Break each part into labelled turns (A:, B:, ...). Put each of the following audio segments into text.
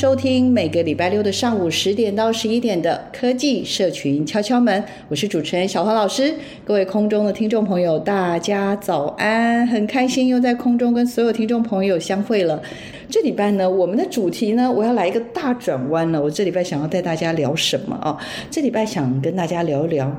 A: 收听每个礼拜六的上午十点到十一点的科技社群敲敲门，我是主持人小黄老师。各位空中的听众朋友，大家早安！很开心又在空中跟所有听众朋友相会了。这礼拜呢，我们的主题呢，我要来一个大转弯了。我这礼拜想要带大家聊什么啊？这礼拜想跟大家聊一聊。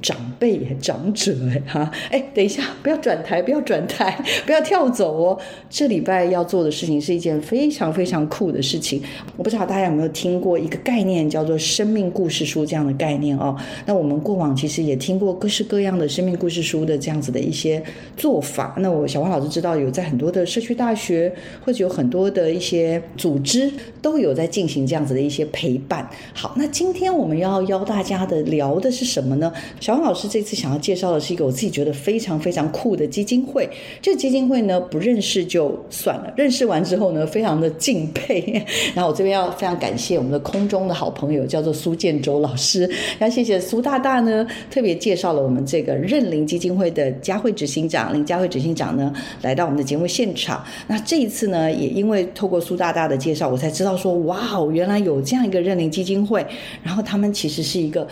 A: 长辈、长者，哎哈，哎，等一下，不要转台，不要转台，不要跳走哦。这礼拜要做的事情是一件非常非常酷的事情。我不知道大家有没有听过一个概念，叫做生命故事书这样的概念哦。那我们过往其实也听过各式各样的生命故事书的这样子的一些做法。那我小黄老师知道有在很多的社区大学，或者有很多的一些组织都有在进行这样子的一些陪伴。好，那今天我们要邀大家的聊的是什么呢？小王老师这次想要介绍的是一个我自己觉得非常非常酷的基金会。这基金会呢，不认识就算了，认识完之后呢，非常的敬佩。然后我这边要非常感谢我们的空中的好朋友，叫做苏建州老师。要谢谢苏大大呢，特别介绍了我们这个认领基金会的佳慧执行长林佳慧执行长呢，来到我们的节目现场。那这一次呢，也因为透过苏大大的介绍，我才知道说，哇哦，原来有这样一个认领基金会。然后他们其实是一个。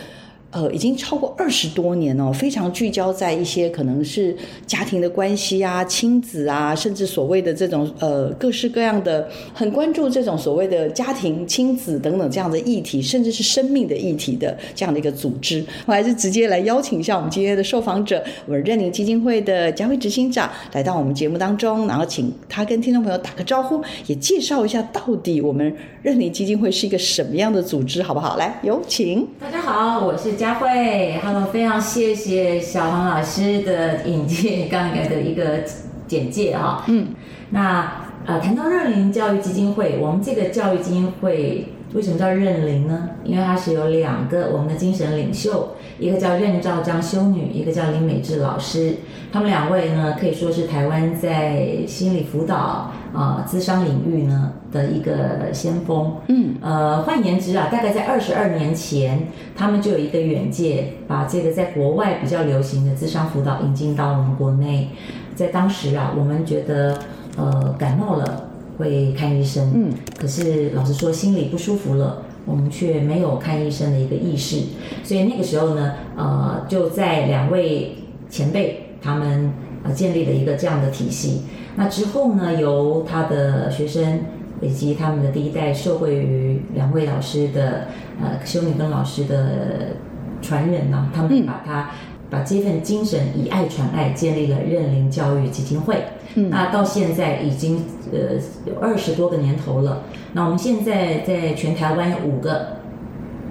A: 呃，已经超过二十多年哦，非常聚焦在一些可能是家庭的关系啊、亲子啊，甚至所谓的这种呃各式各样的，很关注这种所谓的家庭、亲子等等这样的议题，甚至是生命的议题的这样的一个组织。我还是直接来邀请一下我们今天的受访者，我们认领基金会的佳慧执行长来到我们节目当中，然后请他跟听众朋友打个招呼，也介绍一下到底我们认领基金会是一个什么样的组织，好不好？来，有请。
B: 大家好，我是。佳慧，Hello，非常谢谢小黄老师的引荐，刚才的一个简介哈。嗯，那呃，谈到乐林教育基金会，我们这个教育基金会为什么叫认灵呢？因为它是有两个我们的精神领袖，一个叫任兆章修女，一个叫林美智老师。他们两位呢，可以说是台湾在心理辅导。啊，咨商领域呢的一个先锋，嗯，呃，换言之啊，大概在二十二年前，他们就有一个远见，把这个在国外比较流行的咨商辅导引进到我们国内。在当时啊，我们觉得，呃，感冒了会看医生，嗯，可是老实说，心里不舒服了，我们却没有看医生的一个意识。所以那个时候呢，呃，就在两位前辈他们呃建立了一个这样的体系。那之后呢，由他的学生以及他们的第一代受惠于两位老师的呃修女跟老师的传人呢，他们把他、嗯、把这份精神以爱传爱，建立了认灵教育基金会。嗯，那到现在已经呃有二十多个年头了。那我们现在在全台湾有五个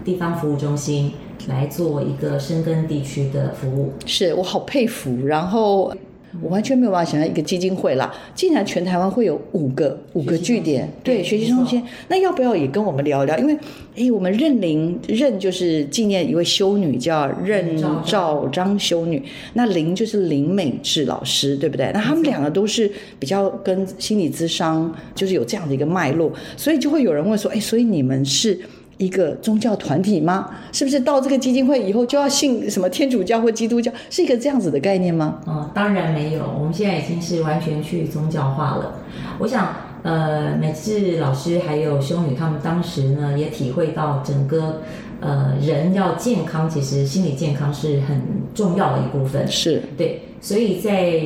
B: 地方服务中心来做一个深耕地区的服务。
A: 是我好佩服，然后。我完全没有办法想象一个基金会啦，竟然全台湾会有五个五个据点，对，学习中心。那要不要也跟我们聊一聊？因为，哎，我们认灵认就是纪念一位修女，叫任兆章修女。那灵就是林美智老师，对不对？那他们两个都是比较跟心理咨商，就是有这样的一个脉络，所以就会有人问说，哎，所以你们是？一个宗教团体吗？是不是到这个基金会以后就要信什么天主教或基督教？是一个这样子的概念吗？
B: 嗯，当然没有。我们现在已经是完全去宗教化了。我想，呃，每次老师还有修女他们当时呢，也体会到整个呃人要健康，其实心理健康是很重要的一部分。
A: 是，
B: 对。所以在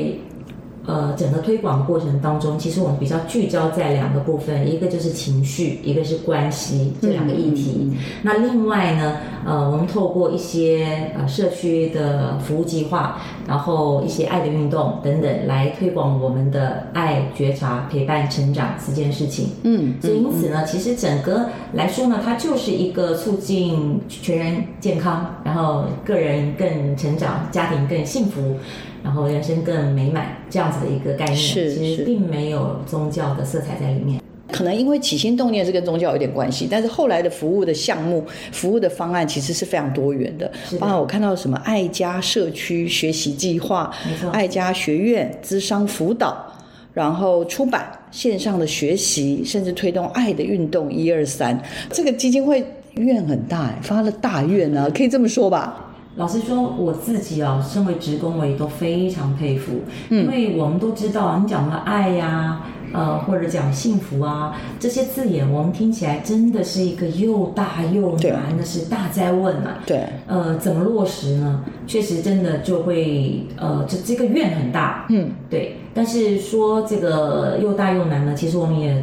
B: 呃，整个推广的过程当中，其实我们比较聚焦在两个部分，一个就是情绪，一个是关系这两个议题。嗯、那另外呢，呃，我们透过一些呃社区的服务计划，然后一些爱的运动等等，来推广我们的爱、觉察、陪伴、成长四件事情。嗯，所以因此呢，其实整个来说呢，它就是一个促进全人健康，然后个人更成长，家庭更幸福。然后人生更美满，这样子的一个概念，
A: 是
B: 其实并没有宗教的色彩在里面。
A: 可能因为起心动念是跟宗教有点关系，但是后来的服务的项目、服务的方案其实是非常多元的。包括我看到什么爱家社区学习
B: 计划、
A: 爱家学院、资商辅导，然后出版线上的学习，甚至推动爱的运动一二三。这个基金会愿很大哎，发了大愿啊，可以这么说吧？
B: 老实说，我自己啊，身为职工，我也都非常佩服，嗯、因为我们都知道，你讲的爱呀、啊，呃，或者讲幸福啊，这些字眼，我们听起来真的是一个又大又难的是大灾问啊。
A: 对。
B: 呃，怎么落实呢？确实，真的就会，呃，这这个愿很大。嗯。对。但是说这个又大又难呢，其实我们也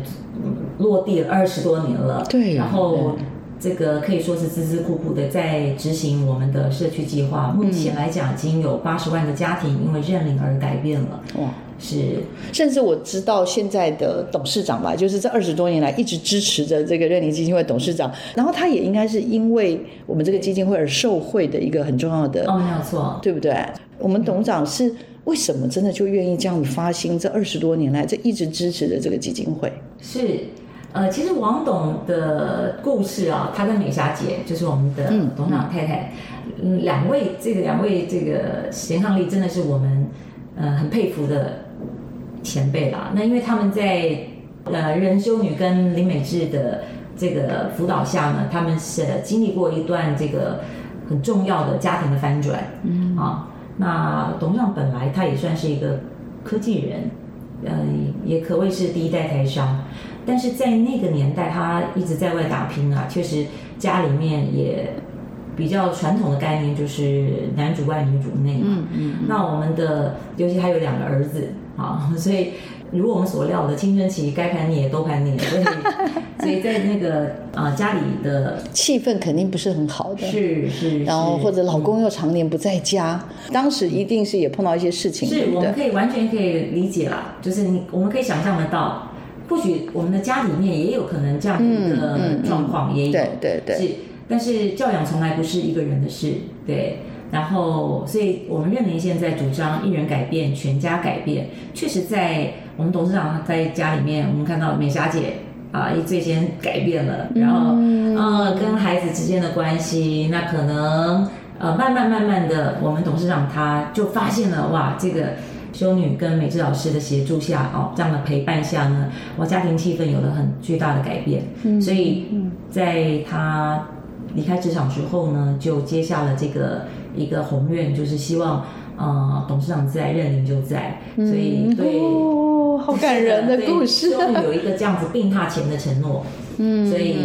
B: 落地了二十多年了。
A: 对。
B: 然后。这个可以说是孜孜苦苦的在执行我们的社区计划。目前来讲，已经有八十万个家庭因为认领而改变了。哇，是，
A: 甚至我知道现在的董事长吧，就是这二十多年来一直支持着这个认领基金会董事长，然后他也应该是因为我们这个基金会而受惠的一个很重要的。
B: 哦，没有错，
A: 对不对？我们董事长是为什么真的就愿意这样子发心？这二十多年来，这一直支持着这个基金会。
B: 是。呃，其实王董的故事啊，他跟美霞姐就是我们的董事长太太，嗯，两位这个两位这个贤伉俪真的是我们呃很佩服的前辈啦。那因为他们在呃任修女跟林美智的这个辅导下呢，他们是经历过一段这个很重要的家庭的翻转。嗯啊，那董事长本来他也算是一个科技人，呃，也可谓是第一代台商。但是在那个年代，他一直在外打拼啊，确实家里面也比较传统的概念就是男主外女主内嘛。嗯嗯。那我们的尤其还有两个儿子啊，所以如我们所料的青春期该叛逆也都叛逆，所以 所以在那个啊家里的
A: 气氛肯定不是很好的。
B: 是是。
A: 然后或者老公又常年不在家，当时一定是也碰到一些事情。
B: 是，我们可以完全可以理解啦，就是你我们可以想象得到。或许我们的家里面也有可能这样的一个状况，也有，
A: 对对对，
B: 是，但是教养从来不是一个人的事，对。然后，所以我们认领现在主张一人改变，全家改变。确实，在我们董事长在家里面，我们看到美霞姐啊，最先改变了，然后呃，跟孩子之间的关系，那可能呃，慢慢慢慢的，我们董事长他就发现了，哇，这个。修女跟美智老师的协助下，哦，这样的陪伴下呢，我家庭气氛有了很巨大的改变。所以在他离开职场之后呢，就接下了这个一个宏愿，就是希望，呃，董事长在，认领就在。所以对，
A: 哦，好感人的故事。
B: 修女有一个这样子病榻前的承诺。嗯，所以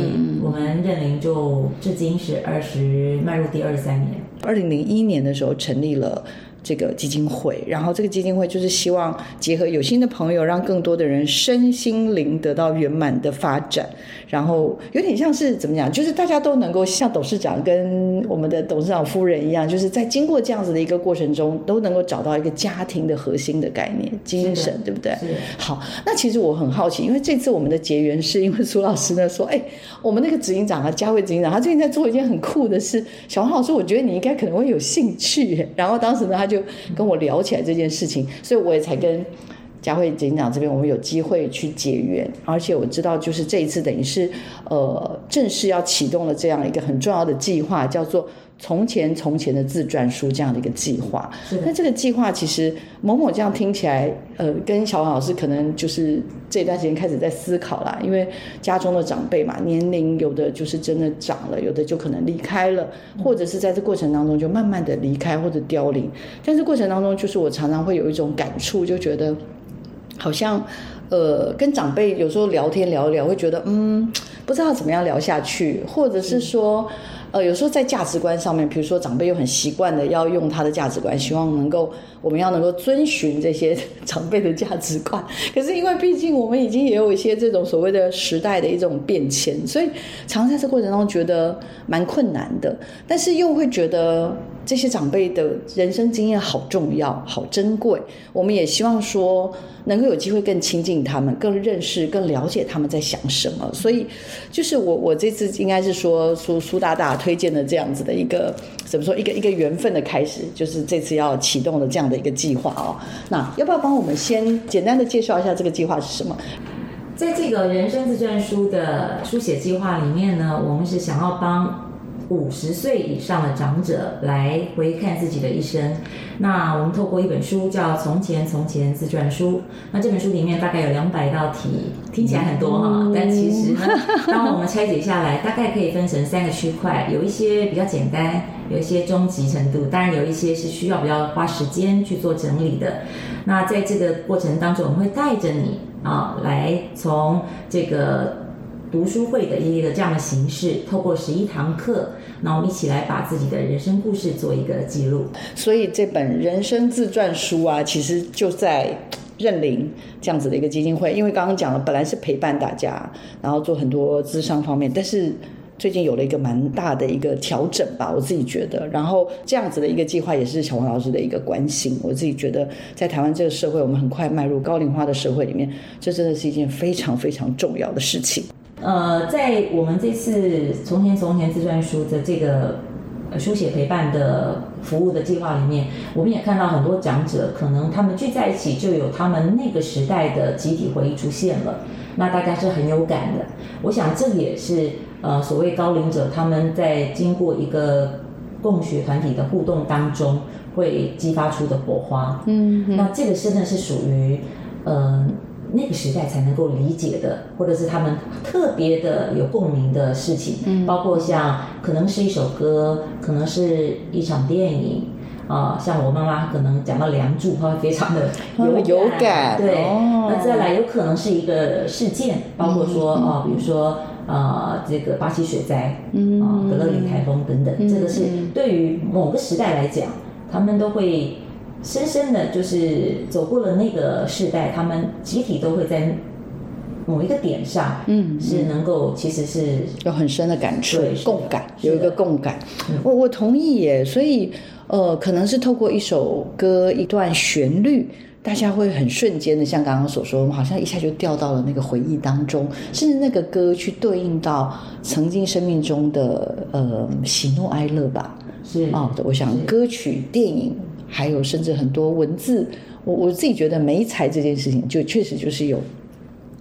B: 我们认领就至今是二十，迈入第二十三年。
A: 二零零一年的时候成立了。这个基金会，然后这个基金会就是希望结合有心的朋友，让更多的人身心灵得到圆满的发展。然后有点像是怎么讲，就是大家都能够像董事长跟我们的董事长夫人一样，就是在经过这样子的一个过程中，都能够找到一个家庭的核心的概念、精神，对不对？好，那其实我很好奇，因为这次我们的结缘是因为苏老师呢说，哎，我们那个执行长啊，佳慧执行长，他最近在做一件很酷的事。小黄老师，我觉得你应该可能会有兴趣。然后当时呢，他。就跟我聊起来这件事情，所以我也才跟佳慧执行长这边，我们有机会去结缘，而且我知道，就是这一次等于是呃正式要启动了这样一个很重要的计划，叫做。从前从前的自传书这样的一个计划，那这个计划其实某某这样听起来，呃，跟小黄老师可能就是这段时间开始在思考啦，因为家中的长辈嘛，年龄有的就是真的长了，有的就可能离开了，或者是在这过程当中就慢慢的离开或者凋零。但是过程当中，就是我常常会有一种感触，就觉得好像呃，跟长辈有时候聊天聊一聊，会觉得嗯，不知道怎么样聊下去，或者是说。呃，有时候在价值观上面，比如说长辈又很习惯的要用他的价值观，希望能够我们要能够遵循这些长辈的价值观。可是因为毕竟我们已经也有一些这种所谓的时代的一种变迁，所以常常在这过程中觉得蛮困难的，但是又会觉得。这些长辈的人生经验好重要、好珍贵，我们也希望说能够有机会更亲近他们，更认识、更了解他们在想什么。所以，就是我我这次应该是说苏苏大大推荐的这样子的一个怎么说一个一个缘分的开始，就是这次要启动的这样的一个计划哦。那要不要帮我们先简单的介绍一下这个计划是什么？
B: 在这个人生自传书的书写计划里面呢，我们是想要帮。五十岁以上的长者来回看自己的一生，那我们透过一本书叫《从前从前自传书》，那这本书里面大概有两百道题，听起来很多哈，但其实呢，当我们拆解下来，大概可以分成三个区块，有一些比较简单，有一些中级程度，当然有一些是需要比较花时间去做整理的。那在这个过程当中，我们会带着你啊，来从这个。读书会的一个这样的形式，透过十一堂课，那我们一起来把自己的人生故事做一个记录。
A: 所以这本人生自传书啊，其实就在认领这样子的一个基金会。因为刚刚讲了，本来是陪伴大家，然后做很多咨商方面，但是最近有了一个蛮大的一个调整吧，我自己觉得。然后这样子的一个计划，也是小黄老师的一个关心。我自己觉得，在台湾这个社会，我们很快迈入高龄化的社会里面，这真的是一件非常非常重要的事情。
B: 呃，在我们这次从前从前自传书的这个书写陪伴的服务的计划里面，我们也看到很多长者，可能他们聚在一起就有他们那个时代的集体回忆出现了，那大家是很有感的。我想这也是呃所谓高龄者他们在经过一个共学团体的互动当中会激发出的火花。嗯，那这个真的是属于嗯。呃那个时代才能够理解的，或者是他们特别的有共鸣的事情，嗯，包括像可能是一首歌，可能是一场电影，啊、呃，像我妈妈可能讲到《梁祝》，她会非常的 有感，
A: 有感
B: 对。
A: 哦、
B: 那再来有可能是一个事件，包括说啊、比如说呃，这个巴西水灾，嗯，啊、呃，格勒里台风等等，嗯、这个是对于某个时代来讲，他们都会。深深的就是走过了那个时代，他们集体都会在某一个点上，嗯，是能够其实是
A: 有很深的感触、共感，有一个共感。我我同意耶，所以呃，可能是透过一首歌、一段旋律，大家会很瞬间的，像刚刚所说，我们好像一下就掉到了那个回忆当中，甚至那个歌去对应到曾经生命中的呃喜怒哀乐吧。
B: 是
A: 哦，我想歌曲、电影。还有甚至很多文字，我我自己觉得美材这件事情，就确实就是有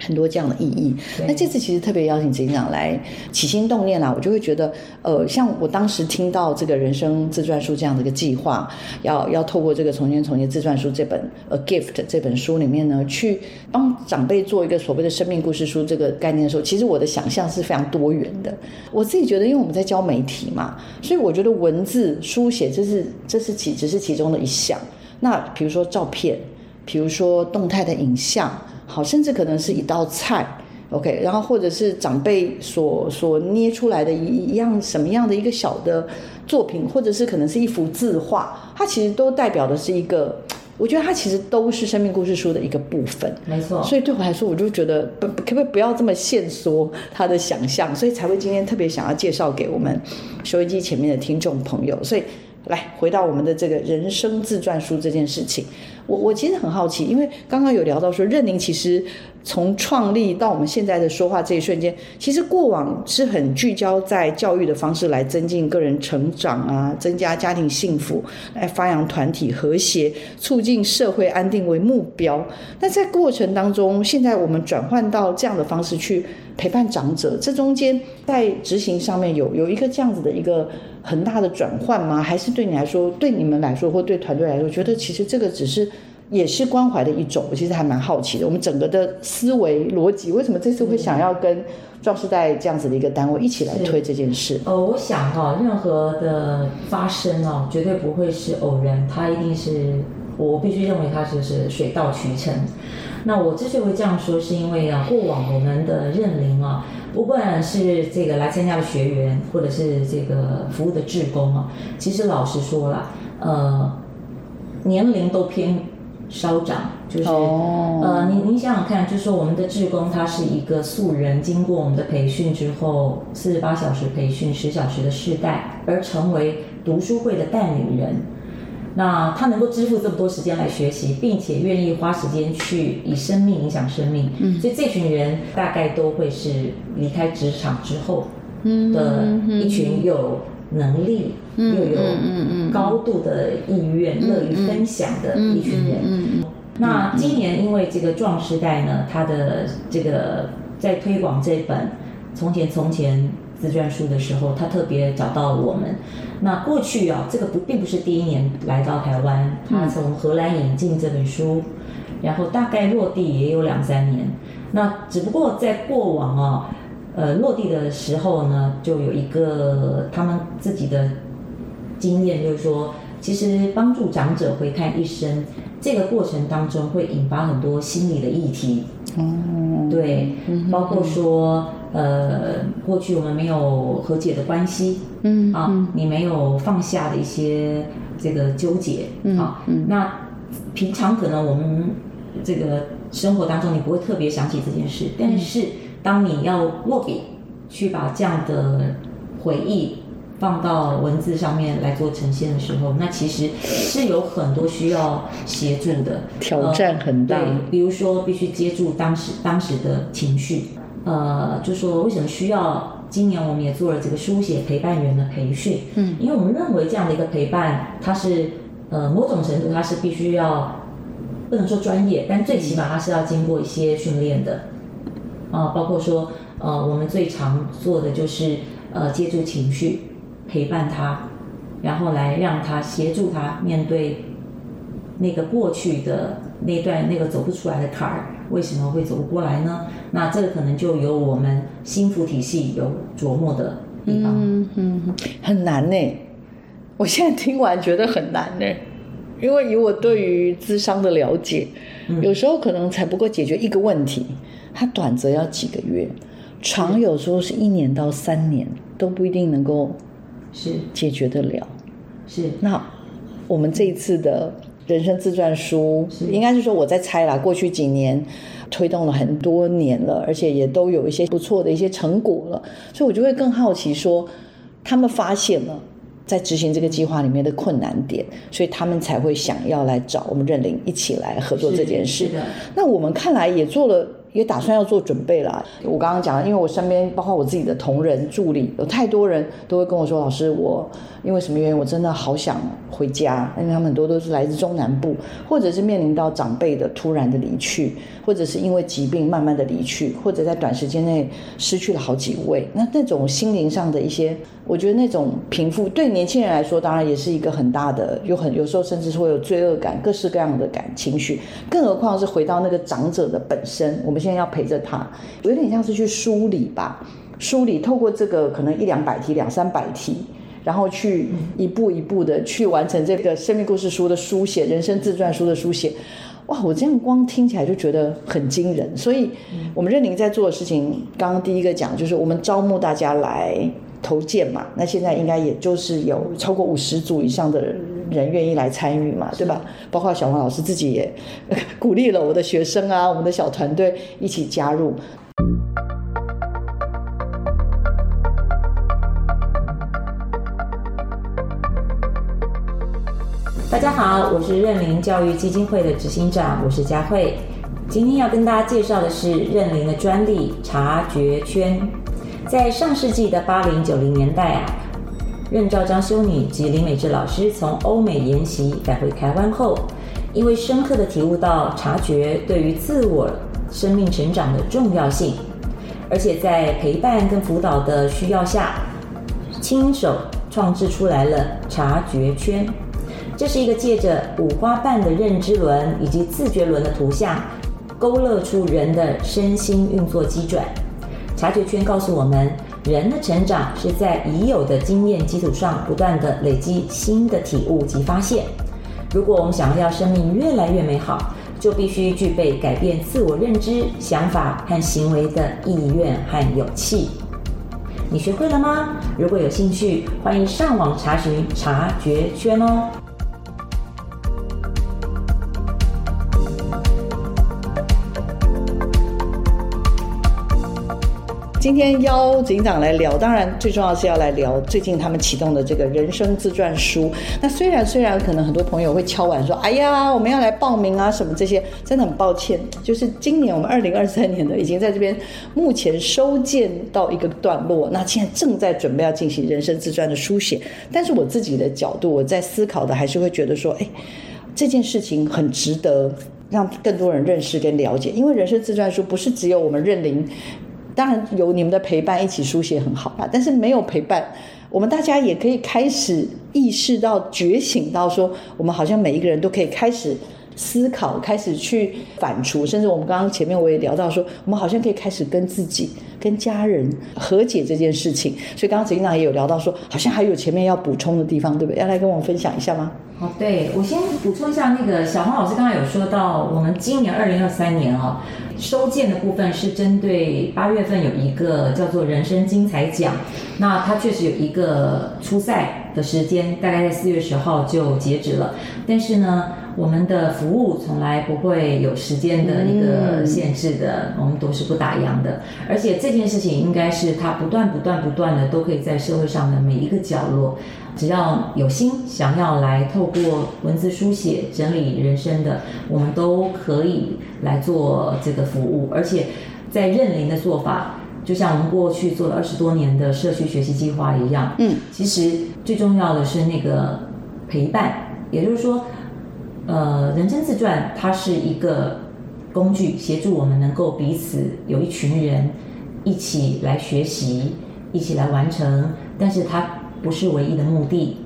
A: 很多这样的意义。那这次其实特别邀请执行长来起心动念啊，我就会觉得，呃，像我当时听到这个人生自传书这样的一个计划，要要透过这个从前从前自传书这本《A Gift》这本书里面呢，去帮长辈做一个所谓的生命故事书这个概念的时候，其实我的想象是非常多元的。我自己觉得，因为我们在教媒体嘛，所以我觉得文字书写这是这是其只是其中的一项。那比如说照片，比如说动态的影像。好，甚至可能是一道菜，OK，然后或者是长辈所所捏出来的一一样什么样的一个小的作品，或者是可能是一幅字画，它其实都代表的是一个，我觉得它其实都是生命故事书的一个部分，
B: 没错。所
A: 以对我来说，我就觉得不可不可以不要这么限缩他的想象，所以才会今天特别想要介绍给我们收音机前面的听众朋友，所以。来回到我们的这个人生自传书这件事情，我我其实很好奇，因为刚刚有聊到说，任宁其实从创立到我们现在的说话这一瞬间，其实过往是很聚焦在教育的方式来增进个人成长啊，增加家庭幸福，来发扬团体和谐，促进社会安定为目标。那在过程当中，现在我们转换到这样的方式去陪伴长者，这中间在执行上面有有一个这样子的一个。很大的转换吗？还是对你来说，对你们来说，或对团队来说，觉得其实这个只是也是关怀的一种。我其实还蛮好奇的，我们整个的思维逻辑，为什么这次会想要跟壮士代这样子的一个单位一起来推这件事？
B: 呃，我想哈、任何的发生哦，绝对不会是偶然，它一定是我必须认为它就是水到渠成。那我之所以会这样说，是因为啊，过往我们的认领啊，不管是这个来参加的学员，或者是这个服务的志工啊，其实老实说了，呃，年龄都偏稍长，就是、oh. 呃，你你想想看，就是说我们的志工他是一个素人，经过我们的培训之后，四十八小时培训，十小时的试带，而成为读书会的带领人。那他能够支付这么多时间来学习，并且愿意花时间去以生命影响生命，嗯，所以这群人大概都会是离开职场之后的一群有能力、嗯、又有高度的意愿、嗯、乐于分享的一群人。嗯嗯嗯、那今年因为这个壮时代呢，他的这个在推广这本《从前从前》。自传书的时候，他特别找到了我们。那过去啊，这个不并不是第一年来到台湾，他从荷兰引进这本书，然后大概落地也有两三年。那只不过在过往啊，呃，落地的时候呢，就有一个他们自己的经验，就是说，其实帮助长者回看一生，这个过程当中会引发很多心理的议题。嗯，对，包括说。呃，过去我们没有和解的关系，嗯啊，你没有放下的一些这个纠结，嗯啊，嗯，那平常可能我们这个生活当中你不会特别想起这件事，但是当你要落笔去把这样的回忆放到文字上面来做呈现的时候，那其实是有很多需要协助的，
A: 挑战很大，
B: 呃，对，比如说必须接住当时当时的情绪。呃，就说为什么需要今年我们也做了这个书写陪伴员的培训？嗯，因为我们认为这样的一个陪伴，它是呃某种程度它是必须要不能说专业，但最起码它是要经过一些训练的。啊、呃，包括说呃我们最常做的就是呃借助情绪，陪伴他，然后来让他协助他面对那个过去的那段那个走不出来的坎儿。为什么会走不过来呢？那这个可能就有我们心腹体系有琢磨的地方。
A: 嗯嗯，很难呢。我现在听完觉得很难呢，因为以我对于咨商的了解，嗯、有时候可能才不过解决一个问题，它短则要几个月，长有时候是一年到三年都不一定能够是解决得了。
B: 是。
A: 那我们这一次的。人生自传书，应该是说我在猜啦。过去几年推动了很多年了，而且也都有一些不错的一些成果了，所以我就会更好奇说，他们发现了在执行这个计划里面的困难点，所以他们才会想要来找我们认领一起来合作这件事。那我们看来也做了。也打算要做准备了。我刚刚讲了，因为我身边包括我自己的同仁助理，有太多人都会跟我说：“老师，我因为什么原因，我真的好想回家。”因为他们很多都是来自中南部，或者是面临到长辈的突然的离去，或者是因为疾病慢慢的离去，或者在短时间内失去了好几位。那那种心灵上的一些，我觉得那种平复，对年轻人来说，当然也是一个很大的，有很有时候甚至是会有罪恶感，各式各样的感情绪。更何况是回到那个长者的本身，我们。现在要陪着他，有点像是去梳理吧，梳理透过这个可能一两百题、两三百题，然后去一步一步的去完成这个生命故事书的书写、人生自传书的书写。哇，我这样光听起来就觉得很惊人。所以，我们认灵在做的事情，刚刚第一个讲就是我们招募大家来投件嘛。那现在应该也就是有超过五十组以上的人。人愿意来参与嘛，对吧？包括小王老师自己也鼓励了我的学生啊，我们的小团队一起加入。
B: 大家好，我是认林教育基金会的执行长，我是佳慧。今天要跟大家介绍的是认林的专利察觉圈。在上世纪的八零九零年代啊。任兆章修女及林美智老师从欧美研习返回台湾后，因为深刻地体悟到察觉对于自我生命成长的重要性，而且在陪伴跟辅导的需要下，亲手创制出来了察觉圈。这是一个借着五花瓣的认知轮以及自觉轮的图像，勾勒出人的身心运作机转。察觉圈告诉我们。人的成长是在已有的经验基础上不断地累积新的体悟及发现。如果我们想要生命越来越美好，就必须具备改变自我认知、想法和行为的意愿和勇气。你学会了吗？如果有兴趣，欢迎上网查询察觉圈哦。
A: 今天邀警长来聊，当然最重要是要来聊最近他们启动的这个人生自传书。那虽然虽然可能很多朋友会敲碗说：“哎呀，我们要来报名啊，什么这些。”真的很抱歉，就是今年我们 二零二三年的已经在这边目前收件到一个段落，那现在正在准备要进行人生自传的书写。但是我自己的角度，我在思考的还是会觉得说：“哎，这件事情很值得让更多人认识跟了解，因为人生自传书不是只有我们认领。”当然有你们的陪伴，一起书写很好啦。但是没有陪伴，我们大家也可以开始意识到、觉醒到，说我们好像每一个人都可以开始思考，开始去反刍，甚至我们刚刚前面我也聊到说，我们好像可以开始跟自己、跟家人和解这件事情。所以刚刚陈院长也有聊到说，好像还有前面要补充的地方，对不对？要来跟我们分享一下吗？
B: 好，对，我先补充一下，那个小黄老师刚刚有说到，我们今年二零二三年啊、收件的部分是针对八月份有一个叫做“人生精彩奖”，那它确实有一个初赛的时间，大概在四月十号就截止了。但是呢，我们的服务从来不会有时间的一个限制的，我们都是不打烊的。而且这件事情应该是它不断、不断、不断的都可以在社会上的每一个角落。只要有心想要来透过文字书写整理人生的，我们都可以来做这个服务。而且在认领的做法，就像我们过去做了二十多年的社区学习计划一样，嗯，其实最重要的是那个陪伴，也就是说，呃，人生自传它是一个工具，协助我们能够彼此有一群人一起来学习，一起来完成，但是它。不是唯一的目的。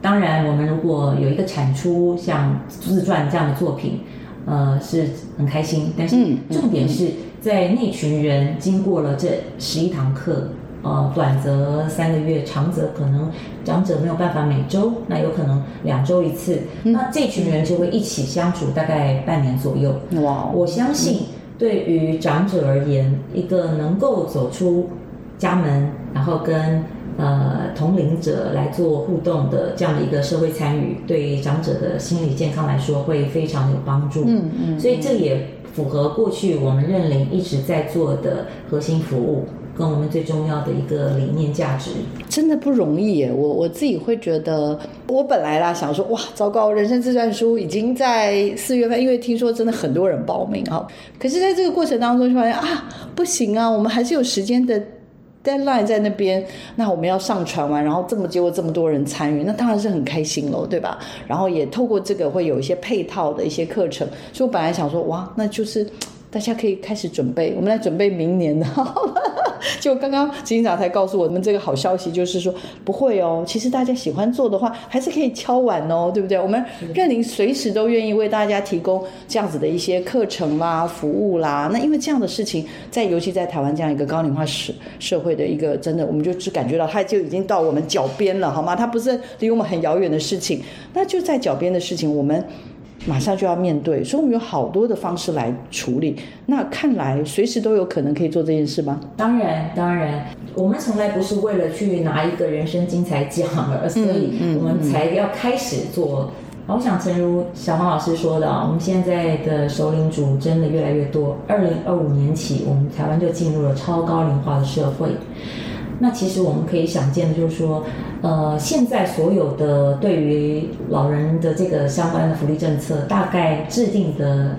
B: 当然，我们如果有一个产出像自传这样的作品，呃，是很开心。但是重点是在那群人经过了这十一堂课，呃，短则三个月，长则可能长者没有办法每周，那有可能两周一次。那这群人就会一起相处大概半年左右。哇！我相信对于长者而言，一个能够走出家门，然后跟呃，同龄者来做互动的这样的一个社会参与，对长者的心理健康来说会非常有帮助。嗯嗯，所以这也符合过去我们认领一直在做的核心服务，跟我们最重要的一个理念价值。
A: 真的不容易耶，我我自己会觉得，我本来啦想说，哇，糟糕，人生自传书已经在四月份，因为听说真的很多人报名啊，可是在这个过程当中就发现啊，不行啊，我们还是有时间的。Deadline 在那边，那我们要上传完，然后这么结果这么多人参与，那当然是很开心喽，对吧？然后也透过这个会有一些配套的一些课程，所以我本来想说，哇，那就是大家可以开始准备，我们来准备明年的。就刚刚执行长才告诉我们这个好消息，就是说不会哦。其实大家喜欢做的话，还是可以敲碗哦，对不对？我们认领随时都愿意为大家提供这样子的一些课程啦、服务啦。那因为这样的事情，在尤其在台湾这样一个高龄化社社会的一个真的，我们就只感觉到它就已经到我们脚边了，好吗？它不是离我们很遥远的事情，那就在脚边的事情，我们。马上就要面对，所以我们有好多的方式来处理。那看来随时都有可能可以做这件事吗？
B: 当然，当然，我们从来不是为了去拿一个人生精彩奖，而所以我们才要开始做。嗯嗯、我想，诚如小黄老师说的，我们现在的首领族真的越来越多。二零二五年起，我们台湾就进入了超高龄化的社会。那其实我们可以想见的就是说，呃，现在所有的对于老人的这个相关的福利政策，大概制定的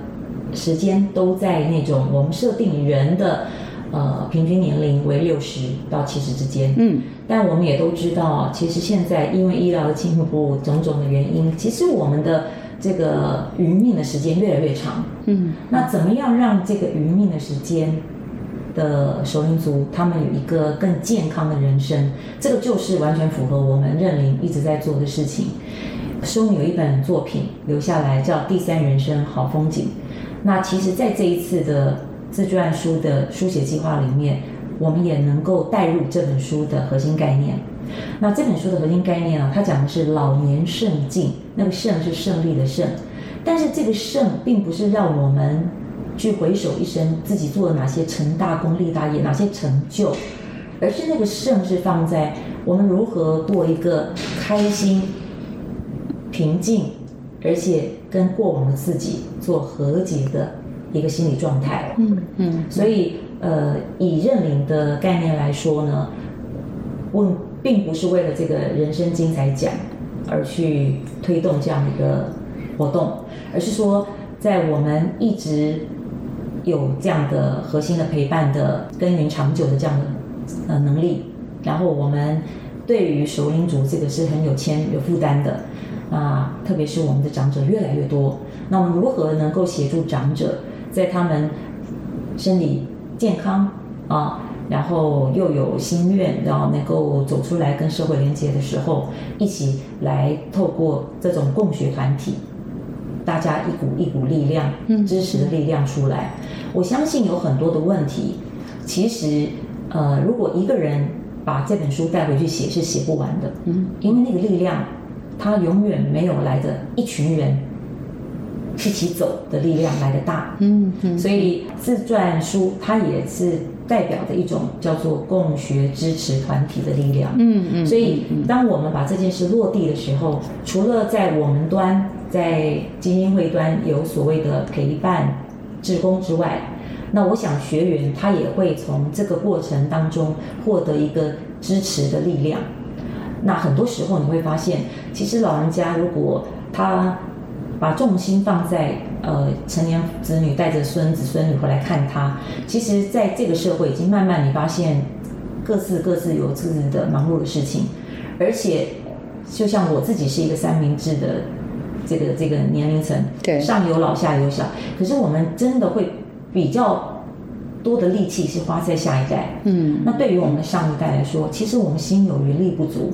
B: 时间都在那种我们设定人的呃平均年龄为六十到七十之间。嗯，但我们也都知道，其实现在因为医疗的进步，种种的原因，其实我们的这个余命的时间越来越长。嗯，那怎么样让这个余命的时间？的熟龄族，他们有一个更健康的人生，这个就是完全符合我们认领一直在做的事情。书里有一本作品留下来，叫《第三人生好风景》。那其实，在这一次的自传书的书写计划里面，我们也能够带入这本书的核心概念。那这本书的核心概念啊，它讲的是老年胜境。那个胜是胜利的胜，但是这个胜并不是让我们去回首一生自己做了哪些成大功立大业，哪些成就，而是那个胜是放在我们如何过一个开心、平静，而且跟过往的自己做和解的一个心理状态。嗯嗯，所以呃，以认领的概念来说呢，问并不是为了这个人生精彩奖而去推动这样的一个活动，而是说在我们一直有这样的核心的陪伴的耕耘长久的这样的呃能力，然后我们对于熟龄族这个是很有牵有负担的。啊，特别是我们的长者越来越多，那我们如何能够协助长者，在他们身体健康啊，然后又有心愿，然后能够走出来跟社会连接的时候，一起来透过这种共学团体，大家一股一股力量，支持的力量出来。我相信有很多的问题，其实呃，如果一个人把这本书带回去写，是写不完的，嗯，因为那个力量。它永远没有来的一群人一起走的力量来的大，嗯嗯，所以自传书它也是代表的一种叫做共学支持团体的力量，嗯嗯，所以当我们把这件事落地的时候，除了在我们端在基金会端有所谓的陪伴志工之外，那我想学员他也会从这个过程当中获得一个支持的力量。那很多时候你会发现，其实老人家如果他把重心放在呃成年子女带着孙子孙女回来看他，其实在这个社会已经慢慢你发现各自各自有各自的忙碌的事情，而且就像我自己是一个三明治的这个这个年龄层，对，上有老下有小，可是我们真的会比较多的力气是花在下一代，嗯，那对于我们的上一代来说，其实我们心有余力不足。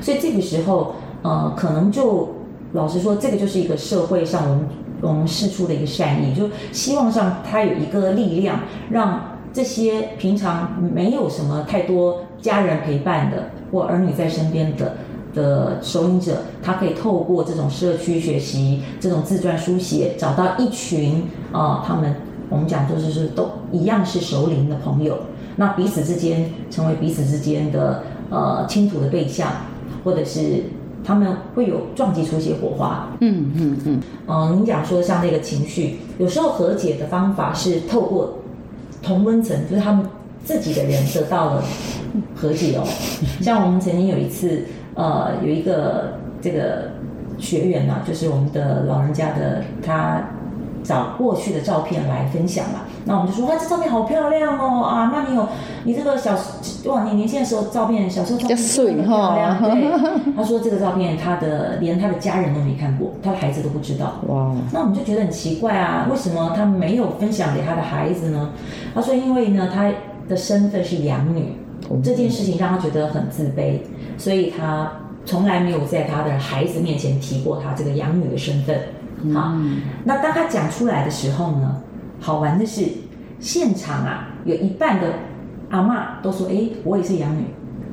B: 所以这个时候，呃，可能就老实说，这个就是一个社会上我们我们释出的一个善意，就希望上他有一个力量，让这些平常没有什么太多家人陪伴的或儿女在身边的的熟龄者，他可以透过这种社区学习、这种自传书写，找到一群啊、呃，他们我们讲就是是都一样是熟龄的朋友，那彼此之间成为彼此之间的呃倾吐的对象。或者是他们会有撞击出一些火花，嗯嗯嗯。嗯，你讲说像那个情绪，有时候和解的方法是透过同温层，就是他们自己的人得到了和解哦。像我们曾经有一次，呃，有一个这个学员呢、啊，就是我们的老人家的他。找过去的照片来分享嘛，那我们就说哇，这照片好漂亮哦啊，那你有你这个小哇，你年轻的时候照片，小时候照片很漂亮。对，他说这个照片他的连他的家人都没看过，他的孩子都不知道。哇，那我们就觉得很奇怪啊，为什么他没有分享给他的孩子呢？他说因为呢，他的身份是养女，这件事情让他觉得很自卑，所以他从来没有在他的孩子面前提过他这个养女的身份。好，那当他讲出来的时候呢，好玩的是，现场啊，有一半的阿嬷都说：“哎，我也是养女，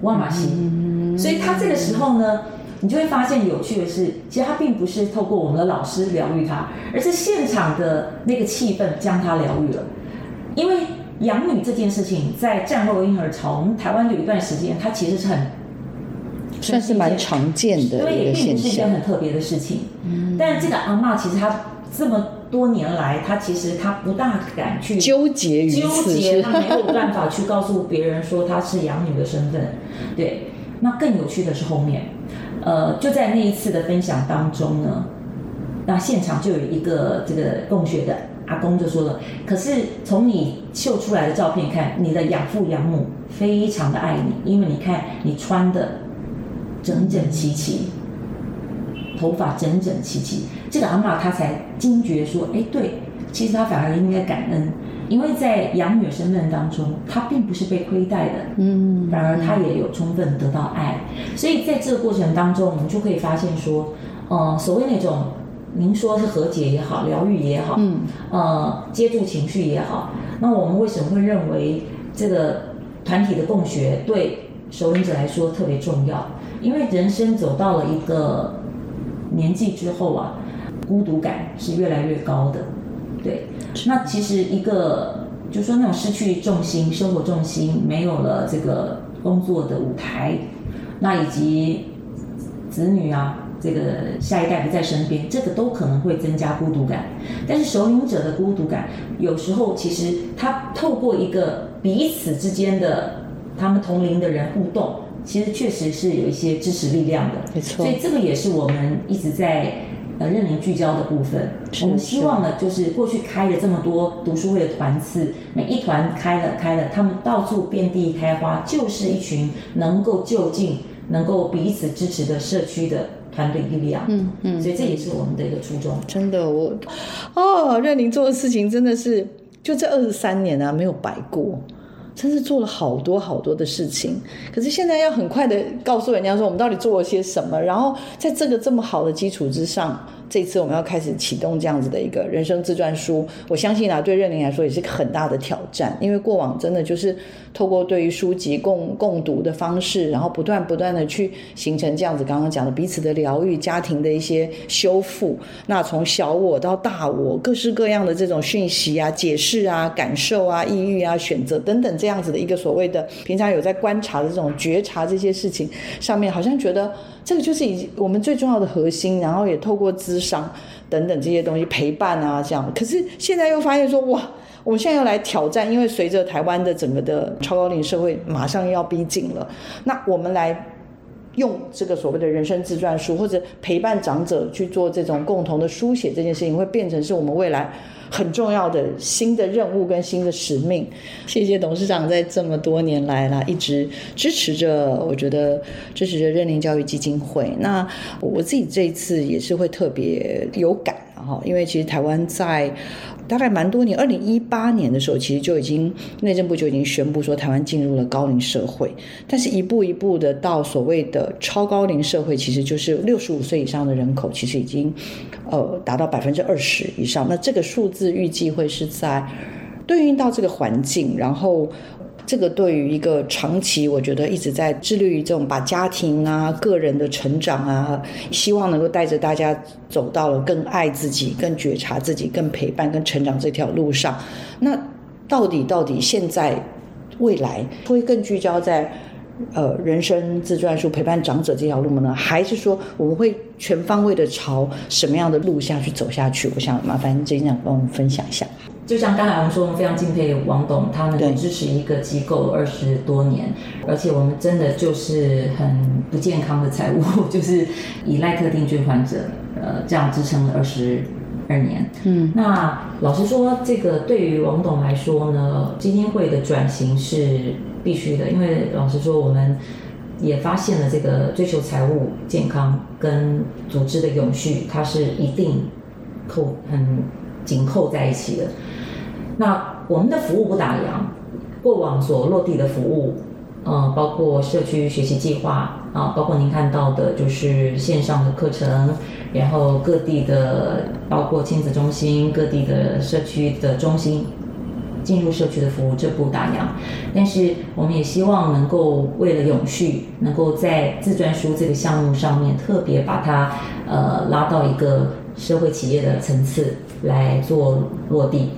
B: 哇马西。嗯”所以他这个时候呢，你就会发现有趣的是，其实他并不是透过我们的老师疗愈他，而是现场的那个气氛将他疗愈了。因为养女这件事情，在战后婴儿潮，我们台湾有一段时间，它其实是很。
A: 算是蛮常见的一个现象，对，并不是一件
B: 很特别的事情。嗯，但是这个阿嬷其实她这么多年来，她其实她不大敢去
A: 纠结于，纠结，她没有办法去告诉别人说她是养女的身份。
B: 对，那更有趣的是后面，呃，就在那一次的分享当中呢，那现场就有一个这个共学的阿公就说了，可是从你秀出来的照片看，你的养父养母非常的爱你，因为你看你穿的。整整齐齐，头发整整齐齐。这个阿嬷她才惊觉说：“哎，对，其实她反而应该感恩，因为在养女身份当中，她并不是被亏待的，嗯，反而她也有充分得到爱。所以在这个过程当中，我们就可以发现说，呃，所谓那种您说是和解也好，疗愈也好，嗯，呃，接住情绪也好，那我们为什么会认为这个团体的共学对熟龄者来说特别重要？”因为人生走到了一个年纪之后啊，孤独感是越来越高的。对，那其实一个就是说那种失去重心、生活重心，没有了这个工作的舞台，那以及子女啊。这个下一代不在身边，这个都可能会增加孤独感。但是守领者的孤独感，有时候其实他透过一个彼此之间的他们同龄的人互动，其实确实是有一些支持力量的。
A: 没错。
B: 所以这个也是我们一直在呃认领聚焦的部分。我们希望呢，就是过去开了这么多读书会的团次，每一团开了开了，他们到处遍地开花，就是一群能够就近、能够彼此支持的社区的。团队力量，嗯嗯，所以这也是我们的一个初衷。
A: 真的，我哦，任宁做的事情真的是，就这二十三年啊，没有白过，真是做了好多好多的事情。可是现在要很快的告诉人家说，我们到底做了些什么，然后在这个这么好的基础之上。这次我们要开始启动这样子的一个人生自传书，我相信啊，对认领来说也是个很大的挑战，因为过往真的就是透过对于书籍共共读的方式，然后不断不断的去形成这样子刚刚讲的彼此的疗愈、家庭的一些修复。那从小我到大我，各式各样的这种讯息啊、解释啊、感受啊、抑郁啊、选择等等这样子的一个所谓的平常有在观察的这种觉察这些事情上面，好像觉得。这个就是以我们最重要的核心，然后也透过智商等等这些东西陪伴啊，这样。可是现在又发现说，哇，我们现在要来挑战，因为随着台湾的整个的超高龄社会马上要逼近了，那我们来用这个所谓的人生自传书，或者陪伴长者去做这种共同的书写这件事情，会变成是我们未来。很重要的新的任务跟新的使命，谢谢董事长在这么多年来啦，一直支持着，我觉得支持着认领教育基金会。那我自己这一次也是会特别有感。好，因为其实台湾在大概蛮多年，二零一八年的时候，其实就已经内政部就已经宣布说台湾进入了高龄社会，但是一步一步的到所谓的超高龄社会，其实就是六十五岁以上的人口，其实已经呃达到百分之二十以上。那这个数字预计会是在对应到这个环境，然后。这个对于一个长期，我觉得一直在致力于这种把家庭啊、个人的成长啊，希望能够带着大家走到了更爱自己、更觉察自己、更陪伴、更成长这条路上。那到底到底现在未来会更聚焦在呃人生自传书陪伴长者这条路吗？呢？还是说我们会全方位的朝什么样的路下去走下去？我想麻烦执行长帮我们分享一下。
B: 就像刚才我们说，我们非常敬佩王董，他能支持一个机构二十多年，而且我们真的就是很不健康的财务，就是以赖特定捐患者，呃，这样支撑了二十二年。嗯，那老实说，这个对于王董来说呢，基金会的转型是必须的，因为老实说，我们也发现了这个追求财务健康跟组织的永续，它是一定扣很紧扣在一起的。那我们的服务不打烊，过往所落地的服务，呃，包括社区学习计划啊，包括您看到的，就是线上的课程，然后各地的，包括亲子中心，各地的社区的中心，进入社区的服务，这不打烊。但是我们也希望能够为了永续，能够在自传书这个项目上面，特别把它呃拉到一个社会企业的层次来做落地。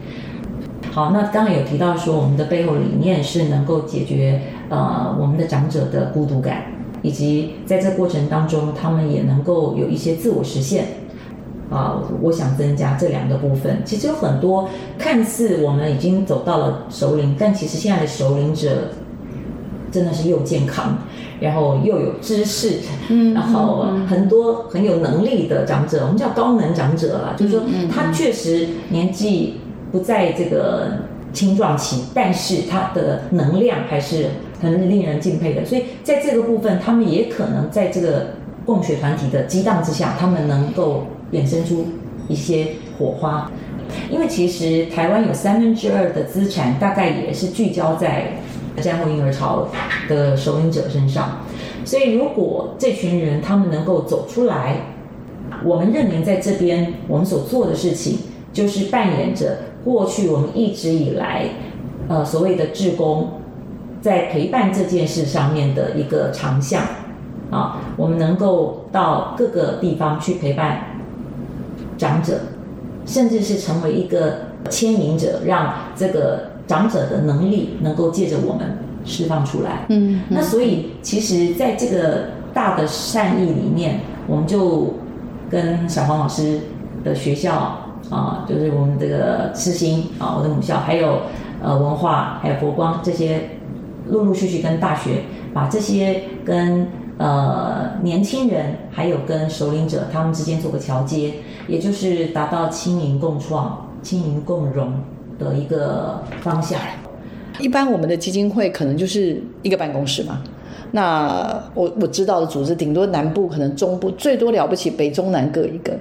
B: 好，那刚刚有提到说，我们的背后理念是能够解决呃我们的长者的孤独感，以及在这过程当中，他们也能够有一些自我实现。啊、呃，我想增加这两个部分。其实有很多看似我们已经走到了熟龄，但其实现在的熟龄者真的是又健康，然后又有知识，嗯，然后很多很有能力的长者，我们叫高能长者啦，就是说他确实年纪。不在这个青壮期，但是他的能量还是很令人敬佩的。所以在这个部分，他们也可能在这个共学团体的激荡之下，他们能够衍生出一些火花。因为其实台湾有三分之二的资产，大概也是聚焦在战后婴儿潮的首领者身上。所以如果这群人他们能够走出来，我们认领在这边，我们所做的事情就是扮演着。过去我们一直以来，呃，所谓的志工，在陪伴这件事上面的一个长项，啊，我们能够到各个地方去陪伴长者，甚至是成为一个牵引者，让这个长者的能力能够借着我们释放出来。
A: 嗯，
B: 那所以其实在这个大的善意里面，我们就跟小黄老师的学校啊，就是我们这个慈心啊，我的母校，还有呃文化，还有佛光这些，陆陆续续跟大学把这些跟呃年轻人，还有跟首领者他们之间做个桥接，也就是达到亲民共创、亲民共荣的一个方向。
A: 一般我们的基金会可能就是一个办公室嘛。那我我知道的组织，顶多南部可能中部最多了不起，北中南各一个。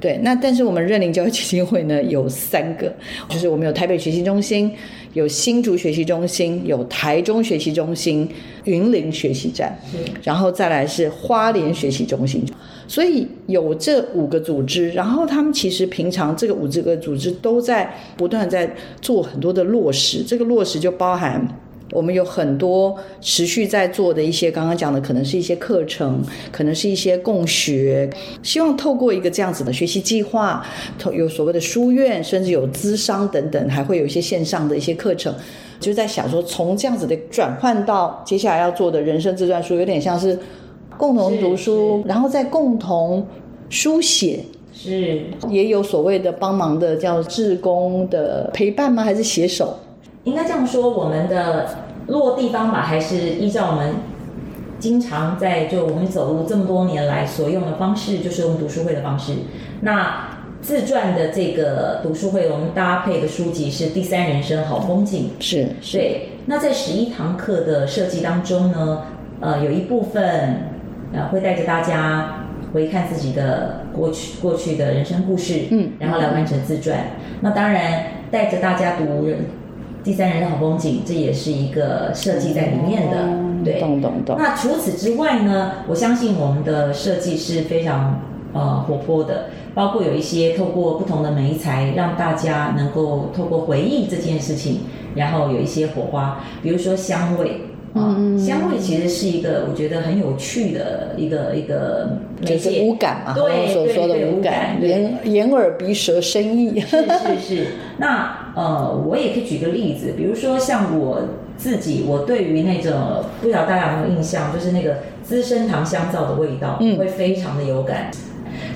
A: 对，那但是我们认领教育基金会呢有三个，就是我们有台北学习中心，有新竹学习中心，有台中学习中心，云林学习站，然后再来是花莲学习中心。所以有这五个组织，然后他们其实平常这个五这个组织都在不断在做很多的落实，这个落实就包含。我们有很多持续在做的一些，刚刚讲的可能是一些课程，可能是一些共学，希望透过一个这样子的学习计划，有所谓的书院，甚至有资商等等，还会有一些线上的一些课程，就在想说，从这样子的转换到接下来要做的人生自传书，有点像是共同读书，然后再共同书写，
B: 是。
A: 也有所谓的帮忙的叫志工的陪伴吗？还是携手？
B: 应该这样说，我们的落地方法还是依照我们经常在就我们走路这么多年来所用的方式，就是用读书会的方式。那自传的这个读书会，我们搭配的书籍是《第三人生好风景》，
A: 是是。
B: 对。那在十一堂课的设计当中呢，呃，有一部分呃会带着大家回看自己的过去过去的人生故事，嗯，然后来完成自传。那当然带着大家读人。第三人的好风景，这也是一个设计在里面的，嗯、对。
A: 懂懂懂。
B: 那除此之外呢？我相信我们的设计是非常呃活泼的，包括有一些透过不同的媒材，让大家能够透过回忆这件事情，然后有一些火花，比如说香味。嗯，香味其实是一个我觉得很有趣的一个一个媒介，
A: 就是五感嘛，
B: 对
A: 所说的五感，眼眼耳鼻舌身意。
B: 是是是。那呃，我也可以举个例子，比如说像我自己，我对于那种不知道大家有没有印象，就是那个资生堂香皂的味道，嗯，会非常的有感。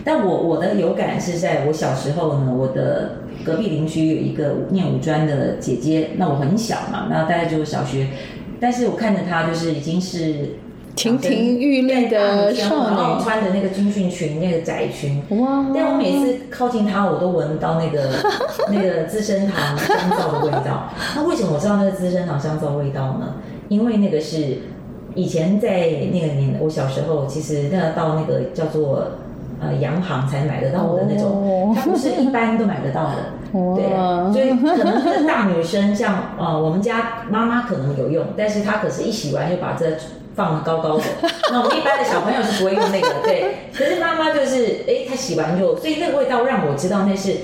B: 但我我的有感是在我小时候呢，我的隔壁邻居有一个念五专的姐姐，那我很小嘛，那大概就是小学。但是我看着她，就是已经是
A: 亭亭玉立的少女，
B: 穿的那个军训裙，那个窄裙。哇！但我每次靠近她，我都闻到那个 那个资生堂香皂的味道。那为什么我知道那个资生堂香皂味道呢？因为那个是以前在那个年，我小时候其实那个到那个叫做呃洋行才买得到的那种，它不是一般都买得到的。对，所以可能是大女生，像呃，我们家妈妈可能有用，但是她可是一洗完就把这放得高高的。那我们一般的小朋友是不会用那个，对。可是妈妈就是，哎，她洗完就，所以那个味道让我知道那是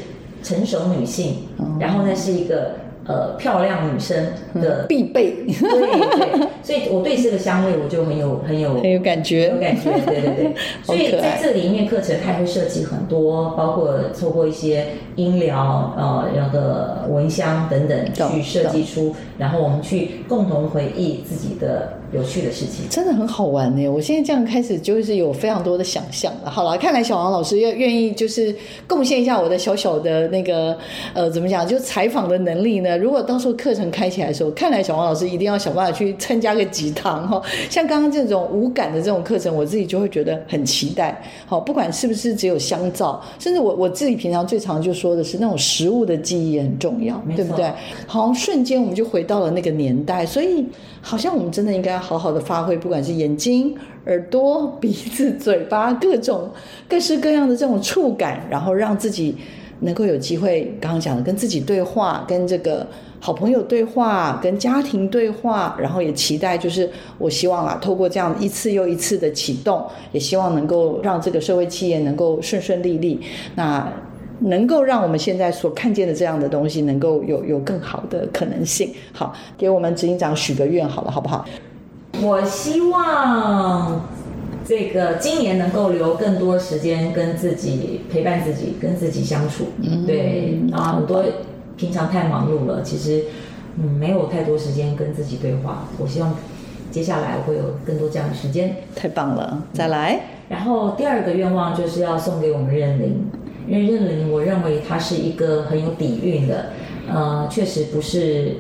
B: 成熟女性，然后那是一个。呃，漂亮女生的
A: 必备，
B: 对对，所以我对这个香味我就很有很有
A: 很有感觉，
B: 有感觉，对对对。所以在这里面课程，它会设计很多，包括透过一些音疗，呃，那个闻香等等去设计出，然后我们去共同回忆自己的。有趣的事情
A: 真的很好玩呢！我现在这样开始就是有非常多的想象了。好了，看来小王老师要愿意就是贡献一下我的小小的那个呃怎么讲，就采访的能力呢？如果到时候课程开起来的时候，看来小王老师一定要想办法去参加个几堂哈。像刚刚这种无感的这种课程，我自己就会觉得很期待。好，不管是不是只有香皂，甚至我我自己平常最常就说的是那种食物的记忆也很重要，对不对？好，瞬间我们就回到了那个年代，所以好像我们真的应该。好好的发挥，不管是眼睛、耳朵、鼻子、嘴巴，各种各式各样的这种触感，然后让自己能够有机会，刚刚讲的跟自己对话，跟这个好朋友对话，跟家庭对话，然后也期待，就是我希望啊，透过这样一次又一次的启动，也希望能够让这个社会企业能够顺顺利利，那能够让我们现在所看见的这样的东西，能够有有更好的可能性。好，给我们执行长许个愿，好了，好不好？
B: 我希望这个今年能够留更多时间跟自己陪伴自己，跟自己相处。嗯，对，啊很多平常太忙碌了，其实嗯没有太多时间跟自己对话。我希望接下来会有更多这样的时间。
A: 太棒了，再来。嗯，
B: 然后第二个愿望就是要送给我们认领，因为认领我认为它是一个很有底蕴的，呃，确实不是。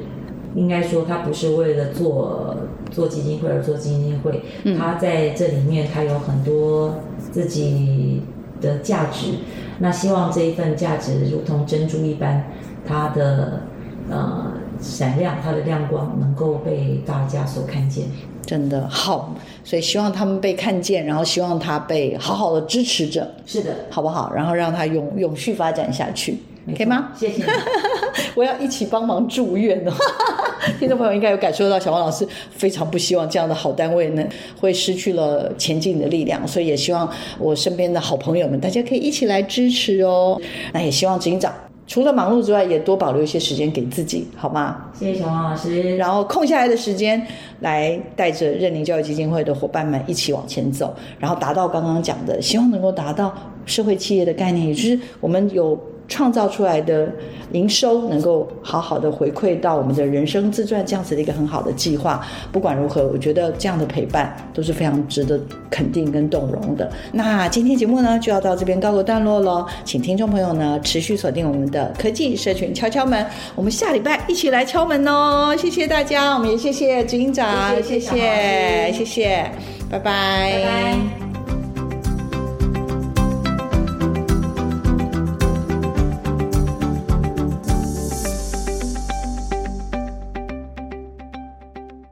B: 应该说，他不是为了做做基金会而做基金会，他在这里面，他有很多自己的价值。那希望这一份价值如同珍珠一般，它的呃闪亮，它的亮光能够被大家所看见。
A: 真的好，所以希望他们被看见，然后希望他被好好的支持着。
B: 是的，
A: 好不好？然后让他永永续发展下去。可以吗？
B: 谢谢。
A: 我要一起帮忙祝愿哦。听众朋友应该有感受到，小王老师非常不希望这样的好单位呢会失去了前进的力量，所以也希望我身边的好朋友们，大家可以一起来支持哦。那也希望执行长除了忙碌之外，也多保留一些时间给自己，好吗？
B: 谢谢小王老师。
A: 然后空下来的时间，来带着认领教育基金会的伙伴们一起往前走，然后达到刚刚讲的，希望能够达到社会企业的概念，也就是我们有。创造出来的营收能够好好的回馈到我们的人生自传这样子的一个很好的计划。不管如何，我觉得这样的陪伴都是非常值得肯定跟动容的。那今天节目呢就要到这边告个段落喽，请听众朋友呢持续锁定我们的科技社群敲敲门，我们下礼拜一起来敲门哦。谢谢大家，我们也谢谢执行长，谢谢谢谢，拜拜。拜拜。